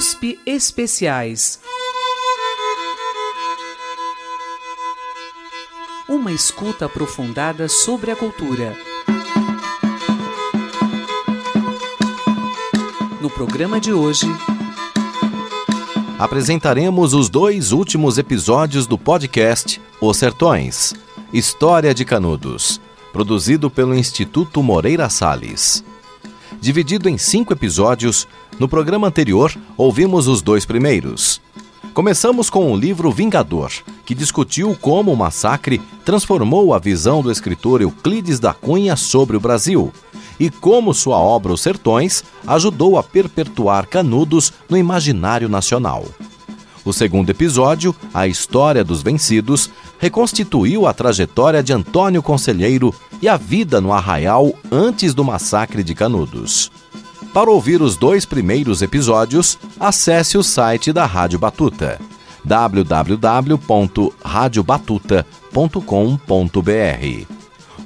USP Especiais. Uma escuta aprofundada sobre a cultura. No programa de hoje, apresentaremos os dois últimos episódios do podcast Os Sertões História de Canudos, produzido pelo Instituto Moreira Salles. Dividido em cinco episódios, no programa anterior ouvimos os dois primeiros. Começamos com o livro Vingador, que discutiu como o massacre transformou a visão do escritor Euclides da Cunha sobre o Brasil e como sua obra Os Sertões ajudou a perpetuar Canudos no imaginário nacional. O segundo episódio, A História dos Vencidos, reconstituiu a trajetória de Antônio Conselheiro e a vida no arraial antes do massacre de Canudos. Para ouvir os dois primeiros episódios, acesse o site da Rádio Batuta www.radiobatuta.com.br.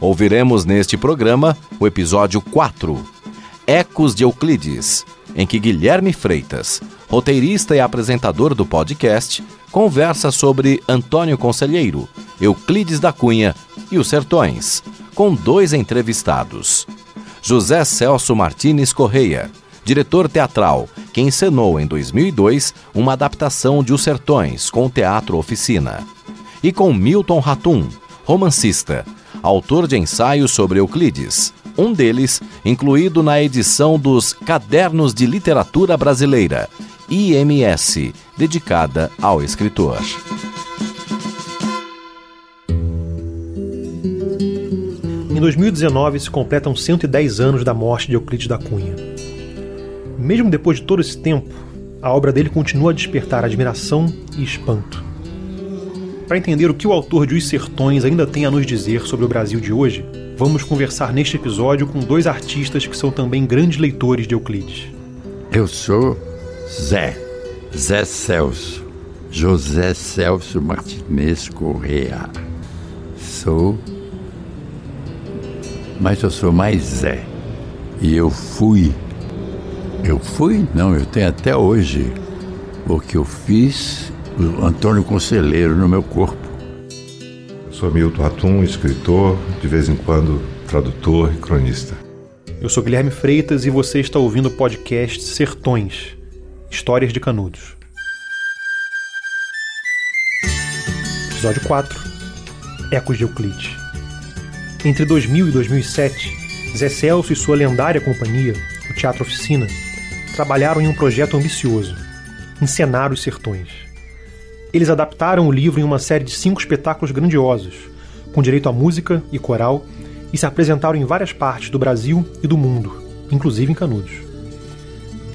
Ouviremos neste programa o episódio 4, Ecos de Euclides, em que Guilherme Freitas, roteirista e apresentador do podcast, conversa sobre Antônio Conselheiro, Euclides da Cunha e os Sertões, com dois entrevistados. José Celso Martins Correia, diretor teatral, que encenou em 2002 uma adaptação de Os Sertões com o Teatro Oficina. E com Milton Ratum, romancista, autor de ensaios sobre Euclides, um deles incluído na edição dos Cadernos de Literatura Brasileira, IMS, dedicada ao escritor. 2019 se completam 110 anos da morte de Euclides da Cunha. Mesmo depois de todo esse tempo, a obra dele continua a despertar admiração e espanto. Para entender o que o autor de Os Sertões ainda tem a nos dizer sobre o Brasil de hoje, vamos conversar neste episódio com dois artistas que são também grandes leitores de Euclides. Eu sou Zé, Zé Celso, José Celso Martinez Correa. Sou mas eu sou mais Zé. E eu fui. Eu fui? Não, eu tenho até hoje. Porque eu fiz o Antônio Conselheiro no meu corpo. Eu sou Milton Atum, escritor, de vez em quando tradutor e cronista. Eu sou Guilherme Freitas e você está ouvindo o podcast Sertões Histórias de Canudos. Episódio 4 Ecos de Euclides. Entre 2000 e 2007, Zé Celso e sua lendária companhia, o Teatro Oficina, trabalharam em um projeto ambicioso: encenar os sertões. Eles adaptaram o livro em uma série de cinco espetáculos grandiosos, com direito a música e coral, e se apresentaram em várias partes do Brasil e do mundo, inclusive em Canudos.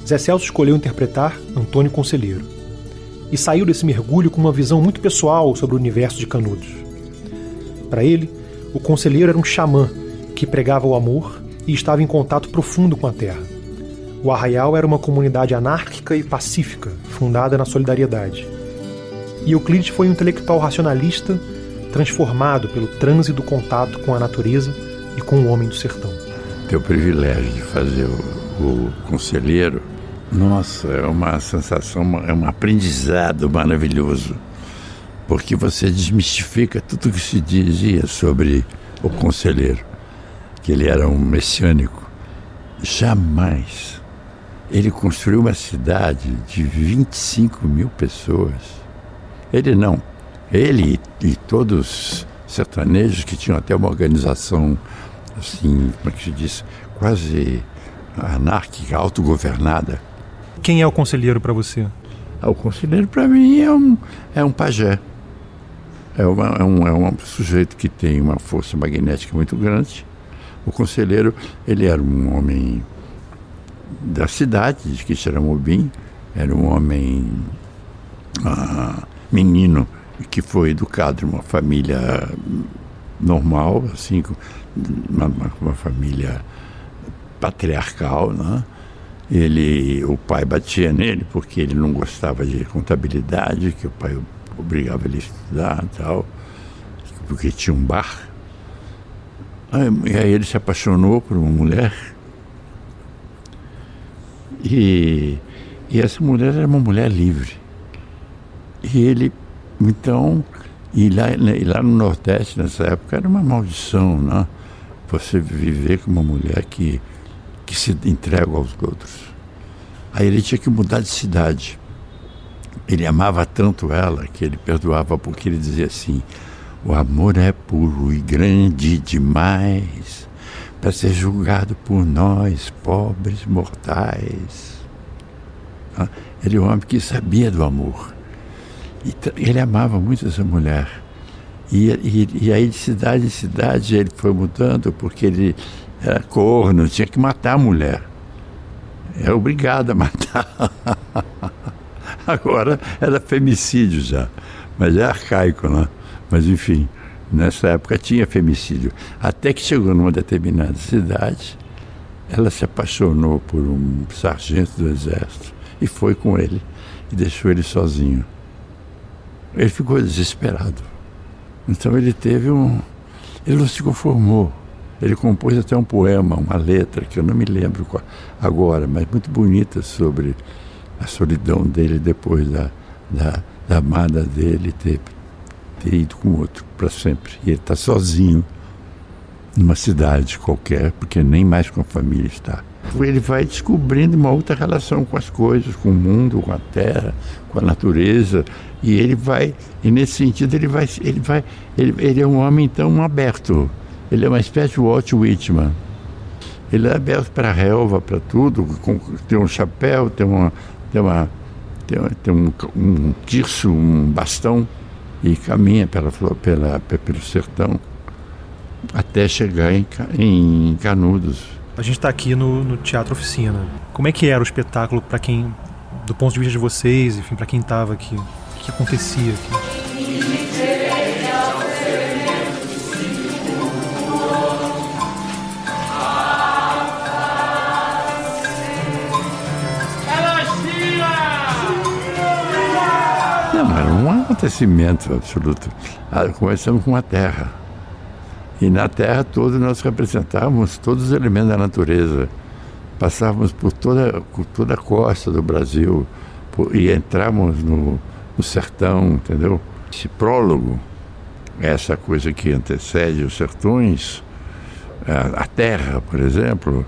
Zé Celso escolheu interpretar Antônio Conselheiro e saiu desse mergulho com uma visão muito pessoal sobre o universo de Canudos. Para ele, o conselheiro era um xamã que pregava o amor e estava em contato profundo com a terra. O arraial era uma comunidade anárquica e pacífica, fundada na solidariedade. E Euclides foi um intelectual racionalista transformado pelo transe do contato com a natureza e com o homem do sertão. Ter o privilégio de fazer o, o conselheiro, nossa, é uma sensação, é um aprendizado maravilhoso porque você desmistifica tudo o que se dizia sobre o conselheiro, que ele era um messiânico. Jamais. Ele construiu uma cidade de 25 mil pessoas. Ele não. Ele e todos os sertanejos que tinham até uma organização, assim, como é que se diz, quase anárquica, autogovernada. Quem é o conselheiro para você? Ah, o conselheiro para mim é um, é um pajé. É, uma, é, um, é um sujeito que tem uma força magnética muito grande. O conselheiro, ele era um homem da cidade de Quixeramobim, era um homem ah, menino que foi educado em uma família normal, assim, uma, uma família patriarcal, né? Ele, o pai batia nele porque ele não gostava de contabilidade, que o pai obrigava ele a estudar e tal, porque tinha um bar. e aí ele se apaixonou por uma mulher e E essa mulher era uma mulher livre. E ele, então, e lá, e lá no Nordeste, nessa época, era uma maldição, né? Você viver com uma mulher que, que se entrega aos outros. Aí ele tinha que mudar de cidade. Ele amava tanto ela que ele perdoava porque ele dizia assim: o amor é puro e grande demais para ser julgado por nós, pobres mortais. Ele é um homem que sabia do amor. E ele amava muito essa mulher. E, e, e, aí de cidade em cidade ele foi mudando porque ele era corno, tinha que matar a mulher. É obrigado a matar. Agora era femicídio já, mas é arcaico, né? Mas enfim, nessa época tinha femicídio. Até que chegou numa determinada cidade, ela se apaixonou por um sargento do exército e foi com ele e deixou ele sozinho. Ele ficou desesperado. Então ele teve um. Ele não se conformou. Ele compôs até um poema, uma letra, que eu não me lembro agora, mas muito bonita sobre a solidão dele depois da, da, da amada dele ter ter ido com outro para sempre. E ele está sozinho numa cidade qualquer, porque nem mais com a família está. Ele vai descobrindo uma outra relação com as coisas, com o mundo, com a terra, com a natureza, e ele vai, e nesse sentido ele vai, ele vai, ele, ele é um homem então aberto. Ele é uma espécie de Walt Whitman. Ele é aberto para a relva, para tudo, com, tem um chapéu, tem uma, tem uma, tem, tem um, um tirso, um bastão e caminha pela, pela, pelo sertão até chegar em, em Canudos. A gente está aqui no, no, Teatro Oficina. Como é que era o espetáculo para quem, do ponto de vista de vocês, enfim, para quem estava aqui? O que acontecia aqui? Acontecimento absoluto. Ah, começamos com a Terra. E na Terra toda nós representávamos todos os elementos da natureza. Passávamos por toda, por toda a costa do Brasil por, e entramos no, no sertão, entendeu? Esse prólogo, essa coisa que antecede os sertões, a, a terra, por exemplo,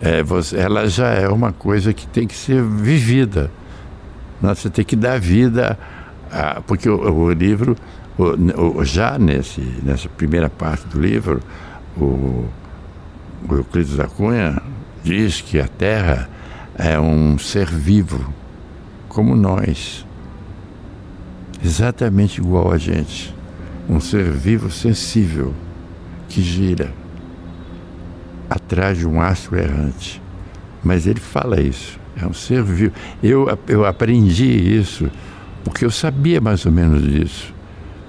é, você, ela já é uma coisa que tem que ser vivida. Você tem que dar vida ah, porque o, o livro, o, o, já nesse, nessa primeira parte do livro, o, o Euclides da Cunha diz que a Terra é um ser vivo, como nós, exatamente igual a gente, um ser vivo sensível que gira atrás de um astro errante. Mas ele fala isso, é um ser vivo. Eu, eu aprendi isso porque eu sabia mais ou menos disso,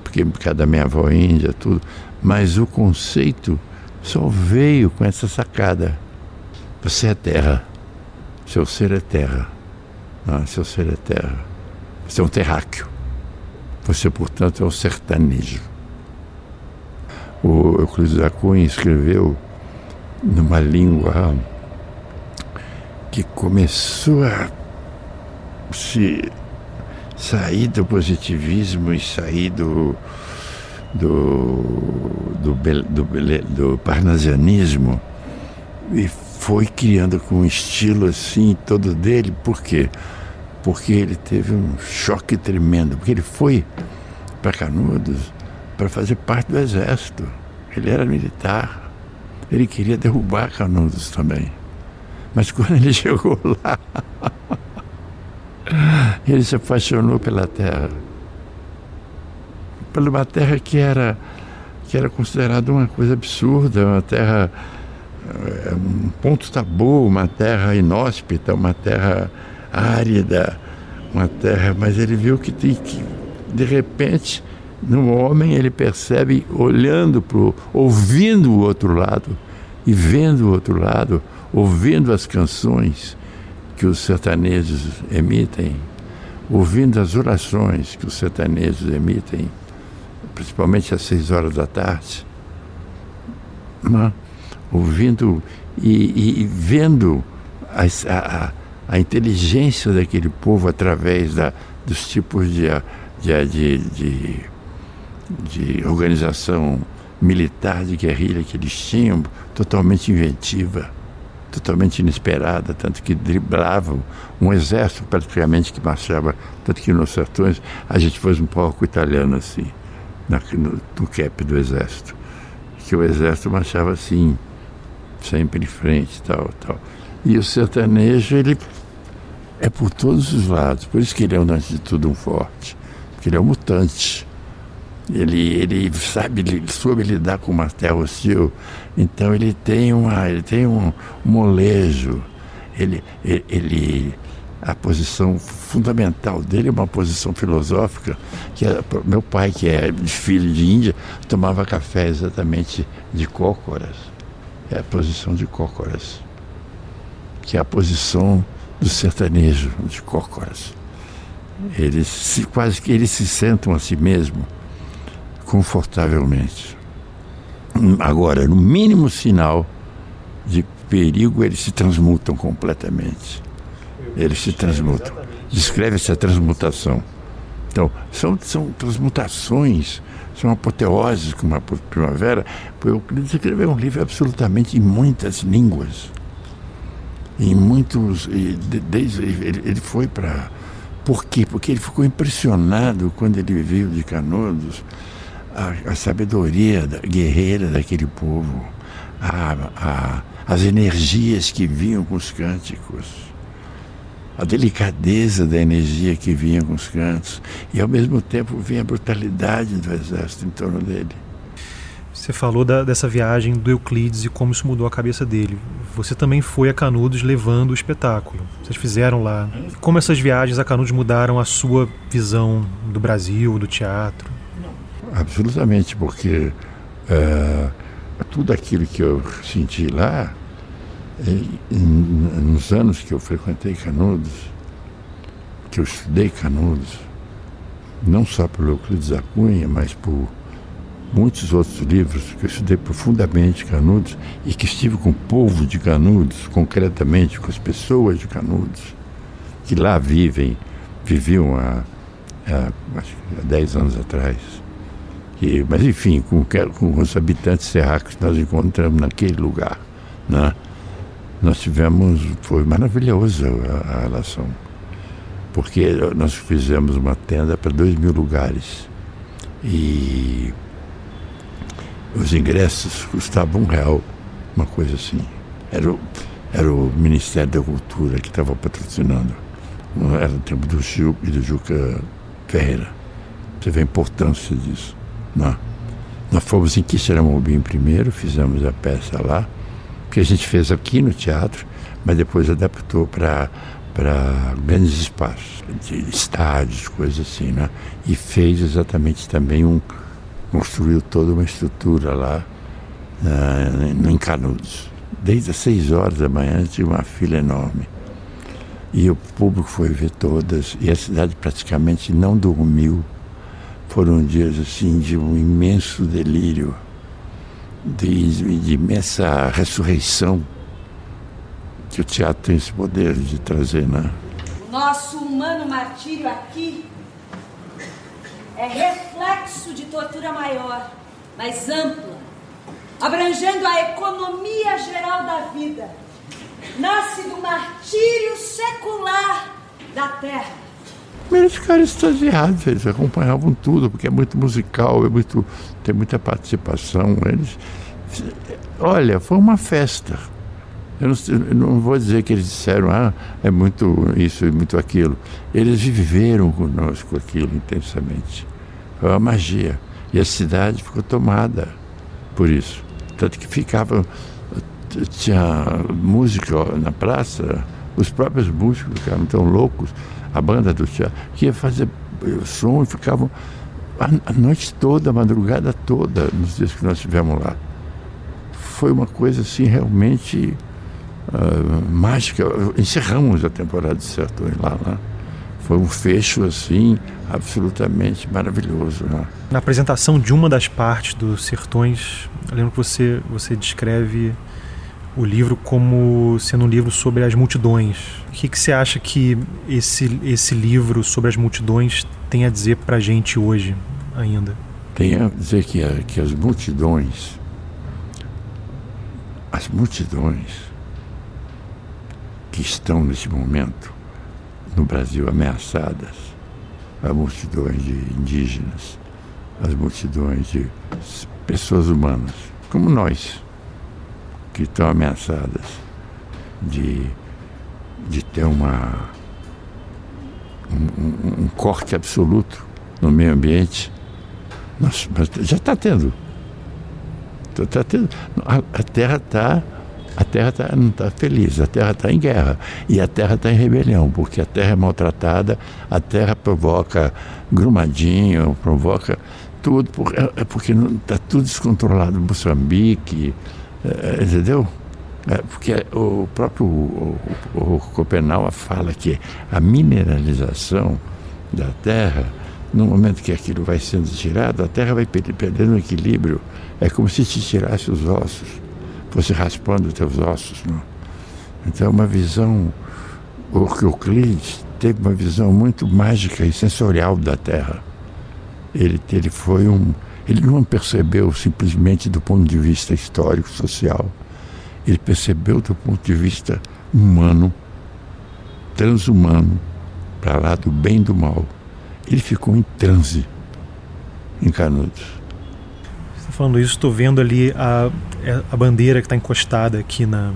porque por causa da minha avó índia, tudo, mas o conceito só veio com essa sacada. Você é terra, seu ser é terra, ah, seu ser é terra, você é um terráqueo, você, portanto, é um sertanejo. O Euclides da Cunha escreveu numa língua que começou a se sair do positivismo e sair do, do, do, do, do parnasianismo e foi criando com um estilo assim todo dele. Por quê? Porque ele teve um choque tremendo, porque ele foi para Canudos para fazer parte do exército. Ele era militar. Ele queria derrubar Canudos também. Mas quando ele chegou lá, ele se apaixonou pela terra. Pela uma terra que era, que era considerada uma coisa absurda, uma terra, eh, um ponto tabu, uma terra inóspita, uma terra árida, uma terra. Mas ele viu que, que de repente, no homem, ele percebe, olhando para ouvindo o outro lado e vendo o outro lado, ouvindo as canções que os sertanejos emitem, ouvindo as orações que os sertanejos emitem, principalmente às seis horas da tarde, né? ouvindo e, e, vendo a, a, a inteligência daquele povo através da, dos tipos de, de, de, de, de organização militar de guerrilha que eles tinham, totalmente inventiva, totalmente inesperada, tanto que driblavam um exército praticamente que marchava, tanto que nos sertões a gente fez um pouco italiano assim, na, no, no cap do exército, que o exército marchava assim, sempre em frente, tal, tal. E o sertanejo, ele é por todos os lados, por isso que ele é, antes de tudo, um forte, porque ele é um mutante. Ele, ele sabe, ele soube lidar com uma terra hostil, então ele tem, uma, ele tem um molejo, ele, ele, a posição fundamental dele é uma posição filosófica que é, meu pai que é filho de Índia tomava café exatamente de cócoras. É a posição de cócoras que é a posição do sertanejo de cócoras. Eles se, quase que eles se sentam a si mesmo confortavelmente. Agora, no mínimo sinal de perigo, eles se transmutam completamente. Eles se transmutam. Descreve essa transmutação. Então, são, são transmutações, são apoteoses como a primavera. Euclides escreveu um livro absolutamente em muitas línguas. Em muitos. Desde, ele, ele foi para. Por quê? Porque ele ficou impressionado quando ele veio de Canudos a, a sabedoria da, guerreira daquele povo, a, a, as energias que vinham com os cânticos, a delicadeza da energia que vinha com os cantos, e ao mesmo tempo vinha a brutalidade do exército em torno dele. Você falou da, dessa viagem do Euclides e como isso mudou a cabeça dele. Você também foi a Canudos levando o espetáculo. Vocês fizeram lá. Como essas viagens a Canudos mudaram a sua visão do Brasil, do teatro? Absolutamente, porque é, tudo aquilo que eu senti lá, é, nos anos que eu frequentei Canudos, que eu estudei Canudos, não só pelo Euclides da Cunha, mas por muitos outros livros que eu estudei profundamente Canudos e que estive com o povo de Canudos, concretamente com as pessoas de Canudos, que lá vivem, viviam há, há, há 10 anos atrás. E, mas, enfim, com, com os habitantes serracos que nós encontramos naquele lugar, né? nós tivemos, foi maravilhosa a, a relação, porque nós fizemos uma tenda para dois mil lugares e os ingressos custavam um real, uma coisa assim. Era o, era o Ministério da Cultura que estava patrocinando. Era o tempo do Gil e do Juca Ferreira. Você vê a importância disso. Não. Nós fomos em Quixeramobim primeiro, fizemos a peça lá, que a gente fez aqui no teatro, mas depois adaptou para para grandes espaços, estádios, coisas assim, né? E fez exatamente também um construiu toda uma estrutura lá uh, em Canudos. Desde as seis horas da manhã tinha uma fila enorme. E o público foi ver todas, e a cidade praticamente não dormiu foram dias assim de um imenso delírio, de, de imensa ressurreição que o teatro tem esse poder de trazer, né? Nosso humano martírio aqui é reflexo de tortura maior, mais ampla, abrangendo a economia geral da vida. Nasce do martírio secular da terra eles ficaram extasiados, eles acompanhavam tudo, porque é muito musical, é muito, tem muita participação. Eles, olha, foi uma festa. Eu não, eu não, vou dizer que eles disseram, ah, é muito isso e muito aquilo. Eles viveram conosco aquilo intensamente. Foi uma magia. E a cidade ficou tomada por isso. Tanto que ficava, tinha música na praça, os próprios músicos ficaram tão loucos a banda do teatro, que ia fazer som e ficavam a, noite toda, a madrugada toda, nos dias que nós estivemos lá. Foi uma coisa assim realmente uh, mágica. Encerramos a temporada de Sertões lá, né? Foi um fecho assim absolutamente maravilhoso. Né? Na apresentação de uma das partes dos Sertões, eu lembro que você, você descreve o livro como sendo um livro sobre as multidões. O que, que você acha que esse, esse livro sobre as multidões tem a dizer para a gente hoje ainda? Tem a dizer que, que as multidões, as multidões que estão nesse momento no Brasil ameaçadas, as multidões de indígenas, as multidões de pessoas humanas, como nós, que estão ameaçadas de, de ter uma, um, um, corte absoluto no meio ambiente. Nós, mas já está tendo. Tá tendo. A, a Terra está a Terra tá, não está feliz, a Terra está em guerra. E a Terra está em rebelião, porque a Terra é maltratada, a Terra provoca grumadinho, provoca tudo, é, é porque está tudo descontrolado. Moçambique, é, entendeu? É, porque o próprio o, o, o fala que a mineralização da Terra, no momento que aquilo vai sendo tirado, a Terra vai perdendo o equilíbrio. É como se te tirasse os ossos, fosse raspando os teus ossos. Não? Então, uma visão. O Euclides teve uma visão muito mágica e sensorial da Terra. Ele, ele foi um. Ele não percebeu simplesmente do ponto de vista histórico, social. Ele percebeu do ponto de vista humano, transhumano, para lá do bem e do mal. Ele ficou em transe em Canudos. Você está falando isso, estou vendo ali a, a bandeira que está encostada aqui na,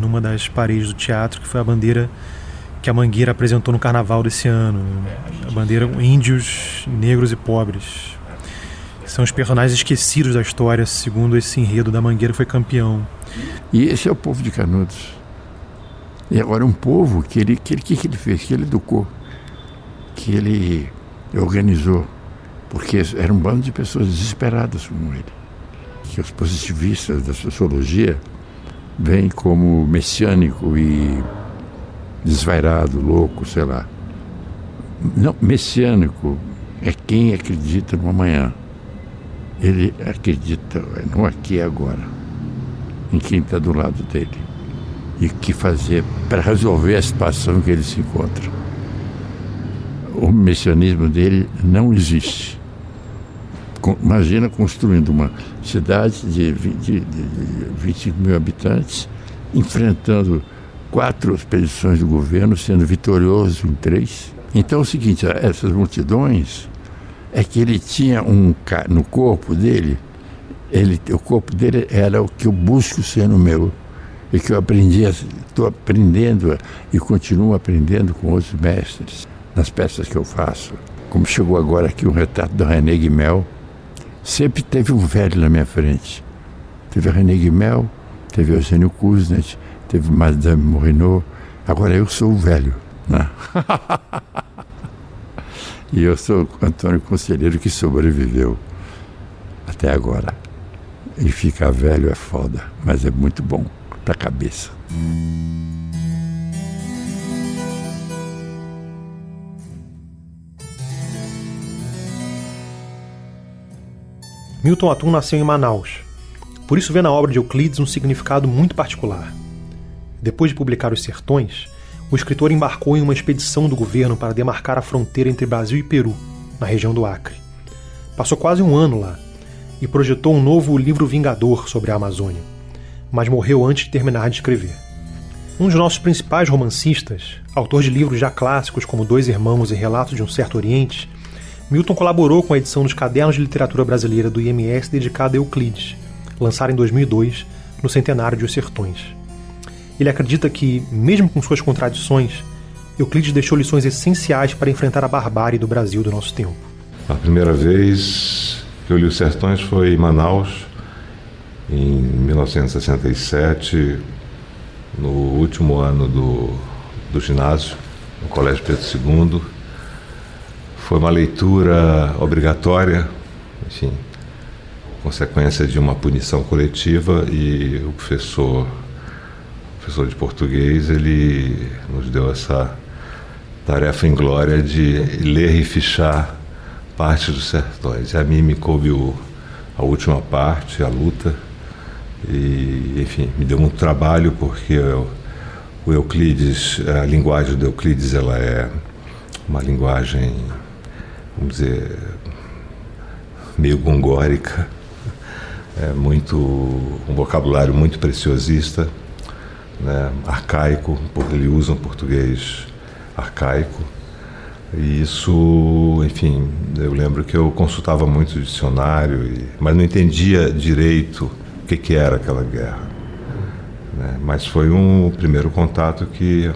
numa das paredes do teatro, que foi a bandeira que a Mangueira apresentou no carnaval desse ano. A bandeira índios, negros e pobres. São os personagens esquecidos da história, segundo esse enredo da Mangueira foi campeão. E esse é o povo de Canudos. E agora um povo que ele que ele, que, ele fez, que ele educou, que ele organizou, porque era um bando de pessoas desesperadas como ele. Que os positivistas da sociologia veem como messiânico e desvairado, louco, sei lá. Não, messiânico é quem acredita no amanhã. Ele acredita no aqui e agora, em quem está do lado dele. E que fazer para resolver a situação que ele se encontra. O messianismo dele não existe. Imagina construindo uma cidade de 20, de, de 25 mil habitantes, enfrentando quatro expedições do governo, sendo vitorioso em três. Então é o seguinte, essas multidões é que ele tinha um no corpo dele, ele, o corpo dele era o que eu busco ser no meu e que eu aprendi, estou aprendendo e continuo aprendendo com outros mestres nas peças que eu faço. Como chegou agora aqui um retrato do René Guimel, sempre teve um velho na minha frente. Teve René Guimel, teve Eugênio Kuznet, teve Madame Morino, agora eu sou o velho. Né? e eu sou Antônio Conselheiro que sobreviveu até agora. E ficar velho é foda, mas é muito bom para a cabeça. Milton Atum nasceu em Manaus. Por isso vê na obra de Euclides um significado muito particular. Depois de publicar Os Sertões, o escritor embarcou em uma expedição do governo para demarcar a fronteira entre Brasil e Peru, na região do Acre. Passou quase um ano lá e projetou um novo livro vingador sobre a Amazônia, mas morreu antes de terminar de escrever. Um dos nossos principais romancistas, autor de livros já clássicos como Dois Irmãos e Relatos de um Certo Oriente, Milton colaborou com a edição dos Cadernos de Literatura Brasileira do IMS dedicada a Euclides, lançada em 2002 no centenário de Os Sertões. Ele acredita que, mesmo com suas contradições, Euclides deixou lições essenciais para enfrentar a barbárie do Brasil do nosso tempo. A primeira vez que eu li Os Sertões foi em Manaus, em 1967, no último ano do, do ginásio, no Colégio Pedro II. Foi uma leitura obrigatória, enfim, consequência de uma punição coletiva e o professor professor de português, ele nos deu essa tarefa inglória de ler e fichar parte dos sertões. E a mim me coube o, a última parte, a luta, E, enfim, me deu muito trabalho porque eu, o Euclides, a linguagem do Euclides, ela é uma linguagem, vamos dizer, meio gongórica, é muito um vocabulário muito preciosista, né, arcaico, porque ele usa um português arcaico. E isso, enfim, eu lembro que eu consultava muito o dicionário, e, mas não entendia direito o que, que era aquela guerra. Né? Mas foi um primeiro contato que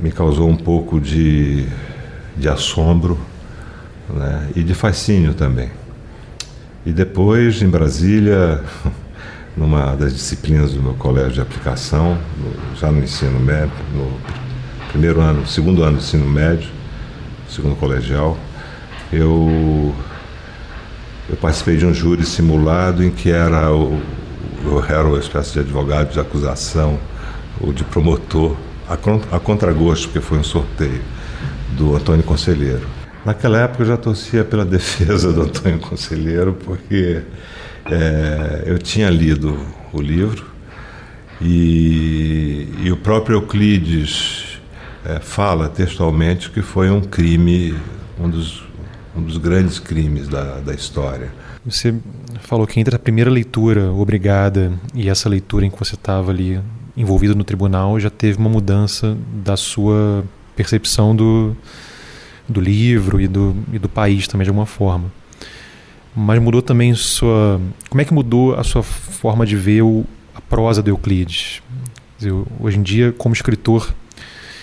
me causou um pouco de, de assombro né? e de fascínio também. E depois, em Brasília, numa das disciplinas do meu colégio de aplicação, no, já no ensino médio, no primeiro ano, segundo ano do ensino médio, segundo colegial, eu eu participei de um júri simulado em que era o, eu era uma espécie de advogado de acusação ou de promotor a, a contragosto, porque foi um sorteio do Antônio Conselheiro. Naquela época eu já torcia pela defesa do Antônio Conselheiro, porque é, eu tinha lido o livro e, e o próprio Euclides é, fala textualmente que foi um crime, um dos, um dos grandes crimes da, da história. Você falou que entre a primeira leitura obrigada e essa leitura em que você estava ali envolvido no tribunal já teve uma mudança da sua percepção do, do livro e do, e do país também de alguma forma mas mudou também sua. Como é que mudou a sua forma de ver o, a prosa de Euclides? Dizer, hoje em dia, como escritor,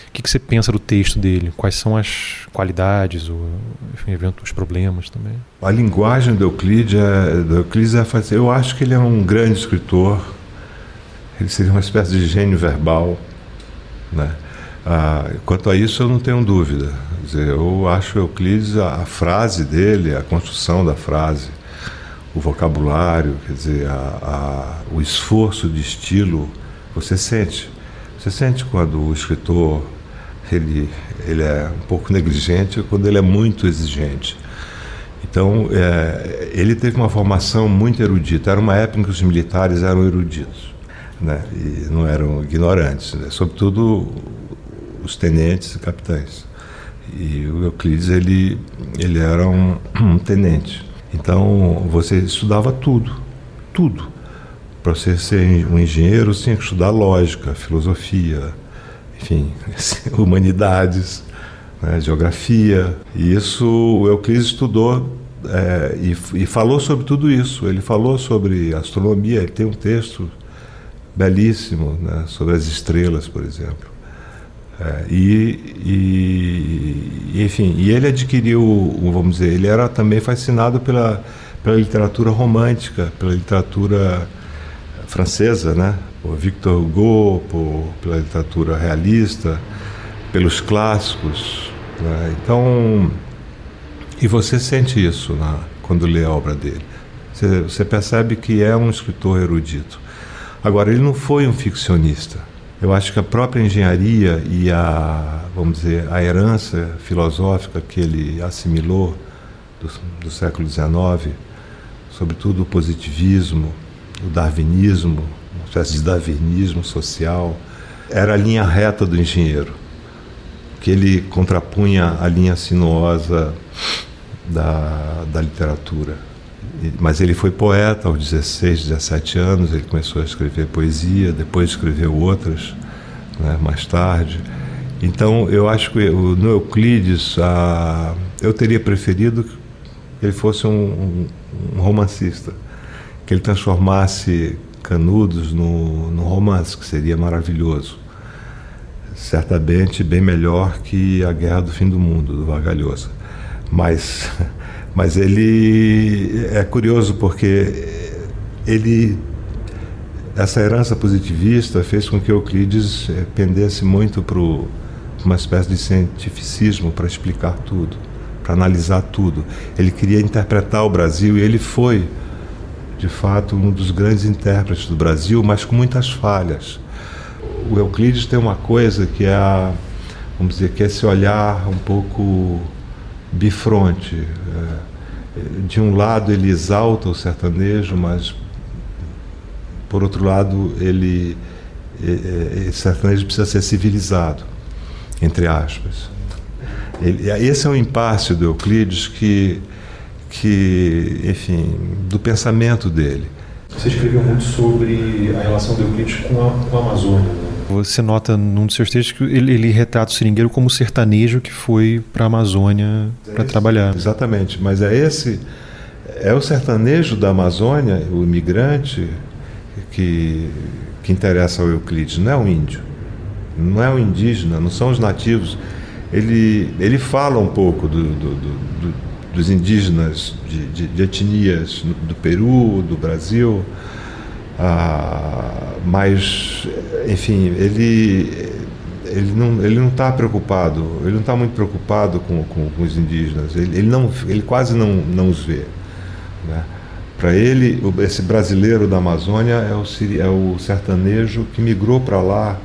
o que, que, você pensa do texto dele? Quais são as qualidades ou enfim, os problemas também? A linguagem do Euclides é, do Euclides é fazer. Eu acho que ele é um grande escritor. Ele seria uma espécie de gênio verbal, né? Ah, quanto a isso, eu não tenho dúvida. Dizer, eu acho Euclides, a, a, frase dele, a construção da frase, o vocabulário, quer dizer, a, a, o esforço de estilo, você sente. Você sente quando o escritor ele, ele é um pouco negligente quando ele é muito exigente. Então, é, ele teve uma formação muito erudita. Era uma época em que os militares eram eruditos, né? e não eram ignorantes, né? sobretudo os tenentes e capitães. E o Euclides ele, ele era um, um tenente. Então você estudava tudo, tudo. Para você ser um engenheiro, você tinha que estudar lógica, filosofia, enfim, humanidades, né, geografia. E isso o Euclides estudou é, e, e, falou sobre tudo isso. Ele falou sobre astronomia, ele tem um texto belíssimo né, sobre as estrelas, por exemplo. É, e, e, enfim, e ele adquiriu, vamos dizer, ele era também fascinado pela, pela literatura romântica, pela literatura francesa, né? Por Victor Hugo, por, pela literatura realista, pelos clássicos. Né? Então, e você sente isso né, quando lê a obra dele. Você, você percebe que é um escritor erudito. Agora, ele não foi um ficcionista. Eu acho que a própria engenharia e a, vamos dizer, a herança filosófica que ele assimilou do, do século XIX, sobretudo o positivismo, o darwinismo, uma espécie de darwinismo social, era a linha reta do engenheiro, que ele contrapunha a linha sinuosa da, da literatura. Mas ele foi poeta aos 16, 17 anos, ele começou a escrever poesia, depois escreveu outras, né, mais tarde. Então, eu acho que no Euclides, eu teria preferido que ele fosse um, um, um romancista, que ele transformasse Canudos no, no romance, que seria maravilhoso. Certamente bem melhor que A Guerra do Fim do Mundo, do Vargalhosa. Mas Mas ele é curioso porque ele essa herança positivista fez com que Euclides eh, pendesse muito para uma espécie de cientificismo para explicar tudo, para analisar tudo. Ele queria interpretar o Brasil e ele foi, de fato, um dos grandes intérpretes do Brasil, mas com muitas falhas. O Euclides tem uma coisa que é, vamos dizer, que é esse olhar um pouco bifronte. É, de um lado ele exalta o sertanejo, mas por outro lado, ele esse sertanejo precisa ser civilizado, entre aspas. Ele, esse é um impasse do Euclides que, que, enfim, do pensamento dele. Você escreveu muito sobre a relação do Euclides com a, com a Amazônia. Né? Você nota num dos seus textos que ele, ele retrata o seringueiro como sertanejo que foi para a Amazônia para trabalhar. Exatamente, mas é esse é o sertanejo da Amazônia, o imigrante que que interessa ao Euclides, não é o índio, não é o indígena, não são os nativos. Ele, ele fala um pouco do, do, do, dos indígenas de, de, de, etnias do Peru, do Brasil, ah, mas, enfim, ele, ele não ele não está preocupado, ele não está muito preocupado com, com, com, os indígenas, ele, ele, não, ele quase não, não os vê. Né? Para ele, esse brasileiro da Amazônia é o, é o sertanejo que migrou para lá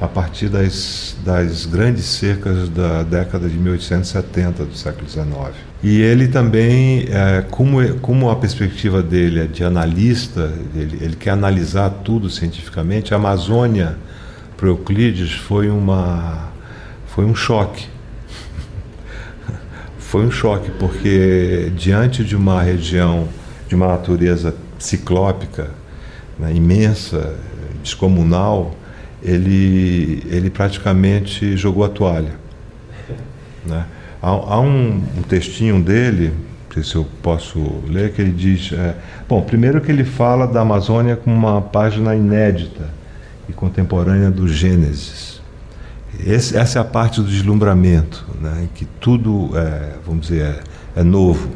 a partir das, das grandes secas da década de 1870 do século XIX. E ele também, é, como, como a perspectiva dele é de analista, ele, ele quer analisar tudo cientificamente, a Amazônia para Euclides foi, uma, foi um choque. foi um choque, porque diante de uma região de uma natureza ciclópica, né, imensa, descomunal, ele, ele praticamente jogou a toalha. Né? Há, há um, um, textinho dele, não sei se eu posso ler, que ele diz. É, bom, primeiro que ele fala da Amazônia como uma página inédita e contemporânea do Gênesis. Esse, essa é a parte do deslumbramento, né, em que tudo, é, vamos dizer, é, é novo.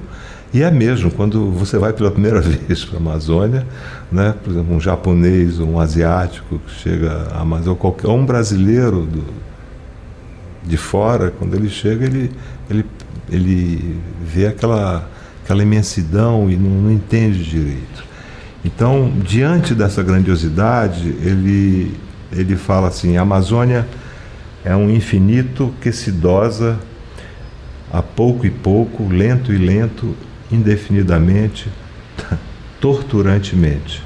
E é mesmo, quando você vai pela primeira vez para a Amazônia, né, por exemplo, um japonês ou um asiático que chega à Amazônia, ou qualquer um brasileiro do, de fora, quando ele chega, ele, ele, ele vê aquela, aquela imensidão e não, não entende direito. Então, diante dessa grandiosidade, ele, ele fala assim: a Amazônia é um infinito que se dosa a pouco e pouco, lento e lento, indefinidamente, torturantemente.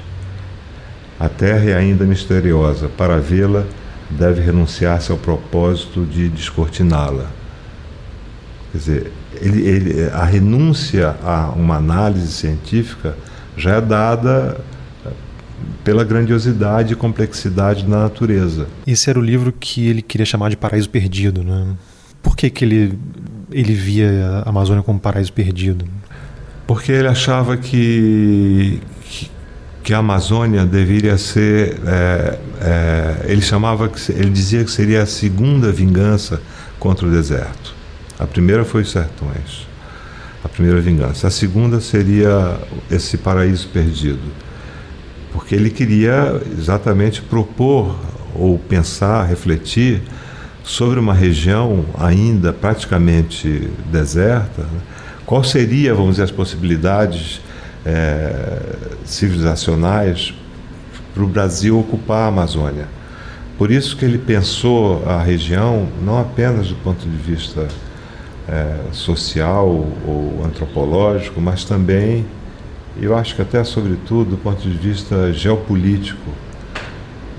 A terra é ainda misteriosa, para vê-la deve renunciar-se ao propósito de descortiná-la. Quer dizer, ele, ele, a renúncia a uma análise científica já é dada eh, pela grandiosidade e complexidade da natureza. Esse era o livro que ele queria chamar de Paraíso Perdido, né? Por que, que ele, ele via a Amazônia como paraíso perdido? Porque ele achava que, que, que a Amazônia deveria ser, é, é, ele chamava, ele dizia que seria a segunda vingança contra o deserto. A primeira foi os sertões, a primeira vingança. A segunda seria esse paraíso perdido, porque ele queria exatamente propor ou pensar, refletir sobre uma região ainda praticamente deserta. Né? Qual seria, vamos dizer, as possibilidades é, civilizacionais para o Brasil ocupar a Amazônia? Por isso que ele pensou a região não apenas do ponto de vista é, social ou antropológico, mas também, eu acho que até sobretudo do ponto de vista geopolítico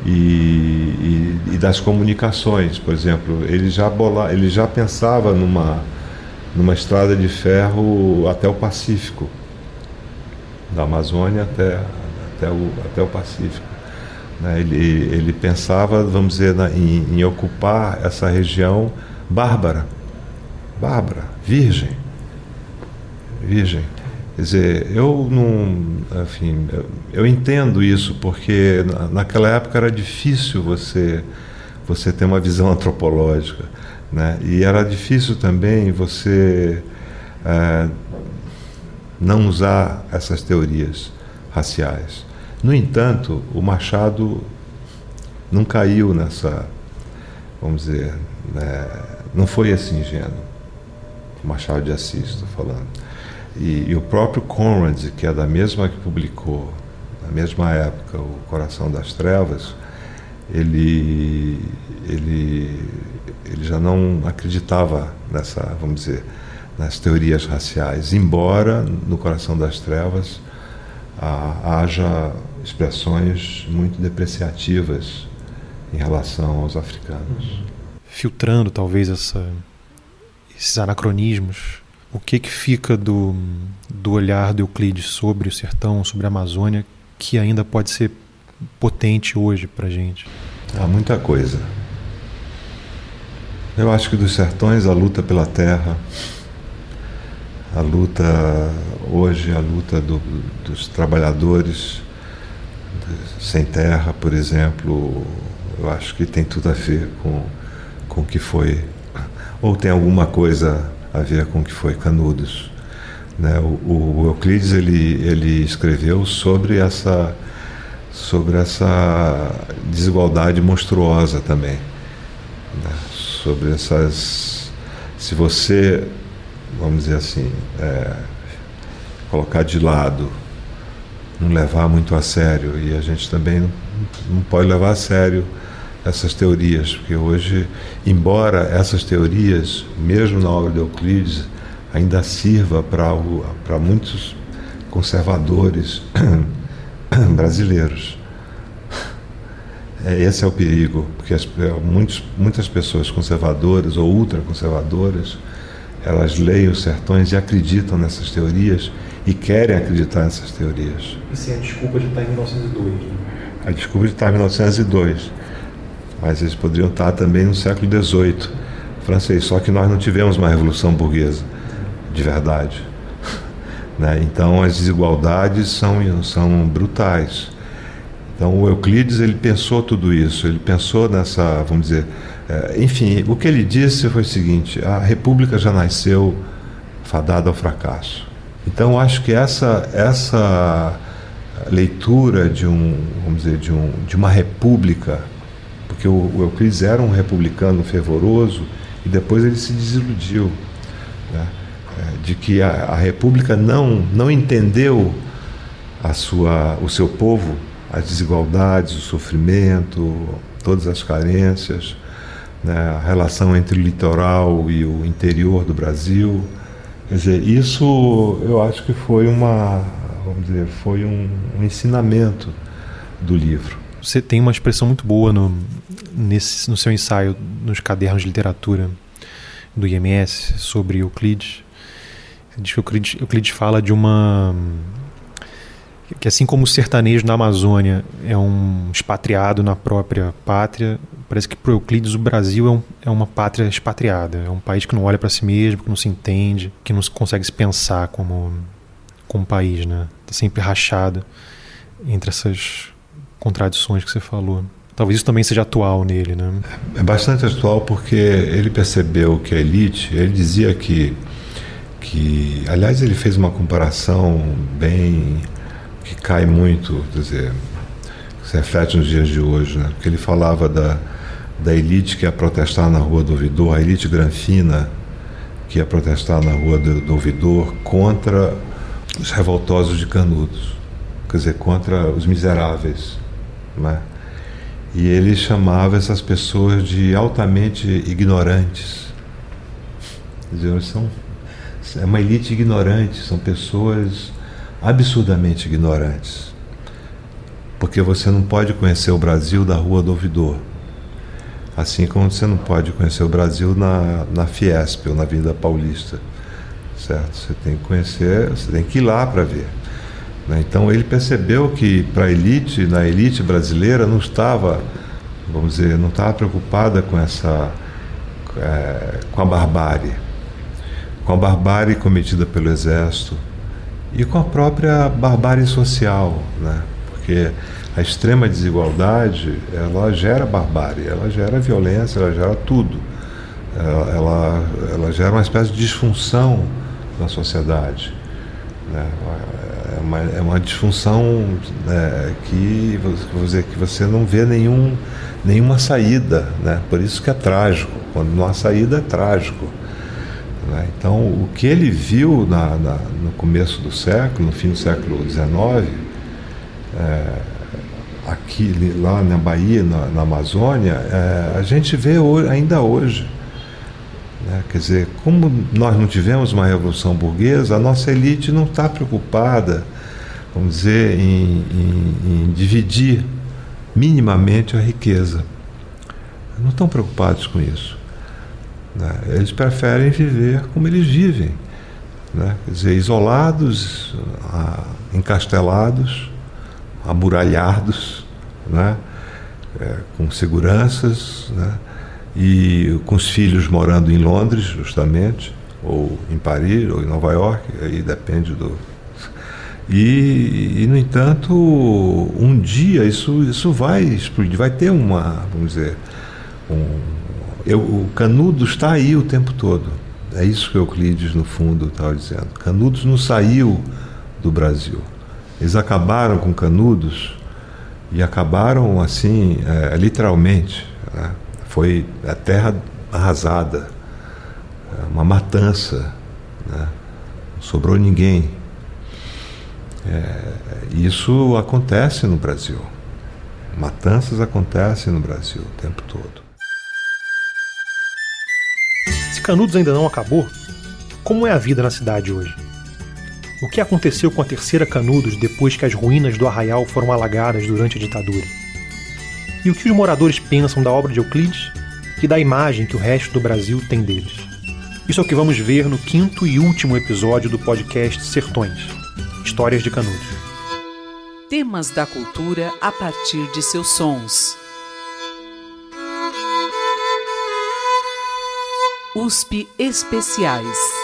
e, e, e das comunicações, por exemplo, ele já bola, ele já pensava numa numa estrada de ferro até o Pacífico, da Amazônia até, até, o, até o Pacífico. Né? Ele, ele pensava, vamos dizer, em, em ocupar essa região bárbara, bárbara, virgem, virgem. Quer dizer, eu não, enfim, eu, entendo isso porque na, naquela época era difícil você você ter uma visão antropológica. Né? E era difícil também você é, não usar essas teorias raciais. No entanto, o Machado não caiu nessa, vamos dizer, né, não foi assim ingênuo. O Machado de Assis, estou falando. E, e, o próprio Conrad, que é da mesma que publicou, na mesma época, O Coração das Trevas, ele, ele ele já não acreditava nessa, vamos dizer, nas teorias raciais, embora no Coração das Trevas ah, haja expressões muito depreciativas em relação aos africanos. Filtrando talvez essa, esses anacronismos, o que que fica do, do olhar de Euclides sobre o sertão, sobre a Amazônia, que ainda pode ser potente hoje para gente? Há muita coisa. Eu acho que dos sertões a luta pela terra, a luta hoje, a luta do, dos trabalhadores sem terra, por exemplo, eu acho que tem tudo a ver com, com o que foi, ou tem alguma coisa a ver com o que foi Canudos. Né? O, o Euclides ele, ele escreveu sobre essa, sobre essa desigualdade monstruosa também. Né? Sobre essas. Se você, vamos dizer assim, é, colocar de lado, não levar muito a sério, e a gente também não, não pode levar a sério essas teorias, porque hoje, embora essas teorias, mesmo na obra de Euclides, ainda sirva para muitos conservadores brasileiros. É, esse é o perigo, porque as, é, muitos, muitas pessoas conservadoras ou ultraconservadoras, elas leem os sertões e acreditam nessas teorias e querem acreditar nessas teorias. Isso é a desculpa de estar em 1902. Né? A desculpa de estar em 1902 mas eles poderiam estar também no século XVIII francês. Só que nós não tivemos uma revolução burguesa de verdade. Né? Então as desigualdades são, são brutais. Então o Euclides ele pensou tudo isso, ele pensou nessa, vamos dizer, é, enfim, o que ele disse foi o seguinte: a República já nasceu fadada ao fracasso. Então acho que essa essa leitura de um, vamos dizer, de, um, de uma república porque o, o Euclides era um republicano fervoroso e depois ele se desiludiu né? É, de que a, a, República não, não entendeu a sua, o seu povo, as desigualdades, o sofrimento, todas as carências, né? a relação entre o litoral e o interior do Brasil. Quer dizer, isso eu acho que foi uma, vamos dizer, foi um, um ensinamento do livro. Você tem uma expressão muito boa no, nesse, no seu ensaio nos cadernos de literatura do IMS sobre Euclides. Diz que Euclides, Euclides fala de uma. Que assim como o sertanejo na Amazônia é um expatriado na própria pátria, parece que para Euclides o Brasil é, um, é, uma pátria expatriada. É um país que não olha para si mesmo, que não se entende, que não consegue se pensar como, como país, né? Está sempre rachado entre essas contradições que você falou. Talvez isso também seja atual nele, né? É bastante atual porque ele percebeu que a elite, ele dizia que, que aliás, ele fez uma comparação bem que cai muito, quer dizer, se reflete nos dias de hoje, né? Porque ele falava da, da elite que ia protestar na rua do ouvidor, a elite granfina que ia protestar na rua do, do ouvidor contra os revoltosos de Canudos, quer dizer, contra os miseráveis né? E ele chamava essas pessoas de altamente ignorantes. Quer dizer, são, é uma elite ignorante, são pessoas absurdamente ignorantes. Porque você não pode conhecer o Brasil da Rua do Ouvidor. Assim como você não pode conhecer o Brasil na, na Fiesp ou na Vida Paulista. Certo? Você tem que conhecer, você tem que ir lá para ver. Né? Então ele percebeu que para a elite, na elite brasileira, não estava, vamos dizer, não estava preocupada com essa, é, com a barbárie, com a barbárie cometida pelo exército e com a própria barbárie social, né? Porque a extrema desigualdade, ela gera barbárie, ela gera violência, ela gera tudo. Ela, ela, ela gera uma espécie de disfunção na sociedade. Né? É uma, é uma disfunção é, que, dizer, que você não vê nenhum, nenhuma saída. Né? Por isso que é trágico. Quando não há saída, é trágico. Né? Então, o que ele viu na, na, no começo do século, no fim do século XIX, é, aqui lá na Bahia, na, na Amazônia, é, a gente vê hoje, ainda hoje. Né? Quer dizer, como nós não tivemos uma revolução burguesa, a nossa elite não está preocupada vamos dizer, em, em, em dividir minimamente a riqueza. Não estão preocupados com isso. Né? Eles preferem viver como eles vivem. Né? Quer dizer, isolados, encastelados, amuralhados, né? É, com seguranças, né? e com os filhos morando em Londres, justamente, ou em Paris, ou em Nova York, aí depende do. E, e no entanto, um dia isso, isso vai explodir, vai ter uma, vamos dizer, um, eu, o Canudos está aí o tempo todo. É isso que Euclides, no fundo, estava dizendo. Canudos não saiu do Brasil. Eles acabaram com Canudos e acabaram assim, é, literalmente. Né? Foi a terra arrasada, é, uma matança. Né? Não sobrou ninguém. É, isso acontece no Brasil. Matanças acontecem no Brasil o tempo todo. Canudos ainda não acabou, como é a vida na cidade hoje? O que aconteceu com a terceira Canudos depois que as ruínas do arraial foram alagadas durante a ditadura? E o que os moradores pensam da obra de Euclides e da imagem que o resto do Brasil tem deles? Isso é o que vamos ver no quinto e último episódio do podcast Sertões Histórias de Canudos. Temas da cultura a partir de seus sons. USP Especiais.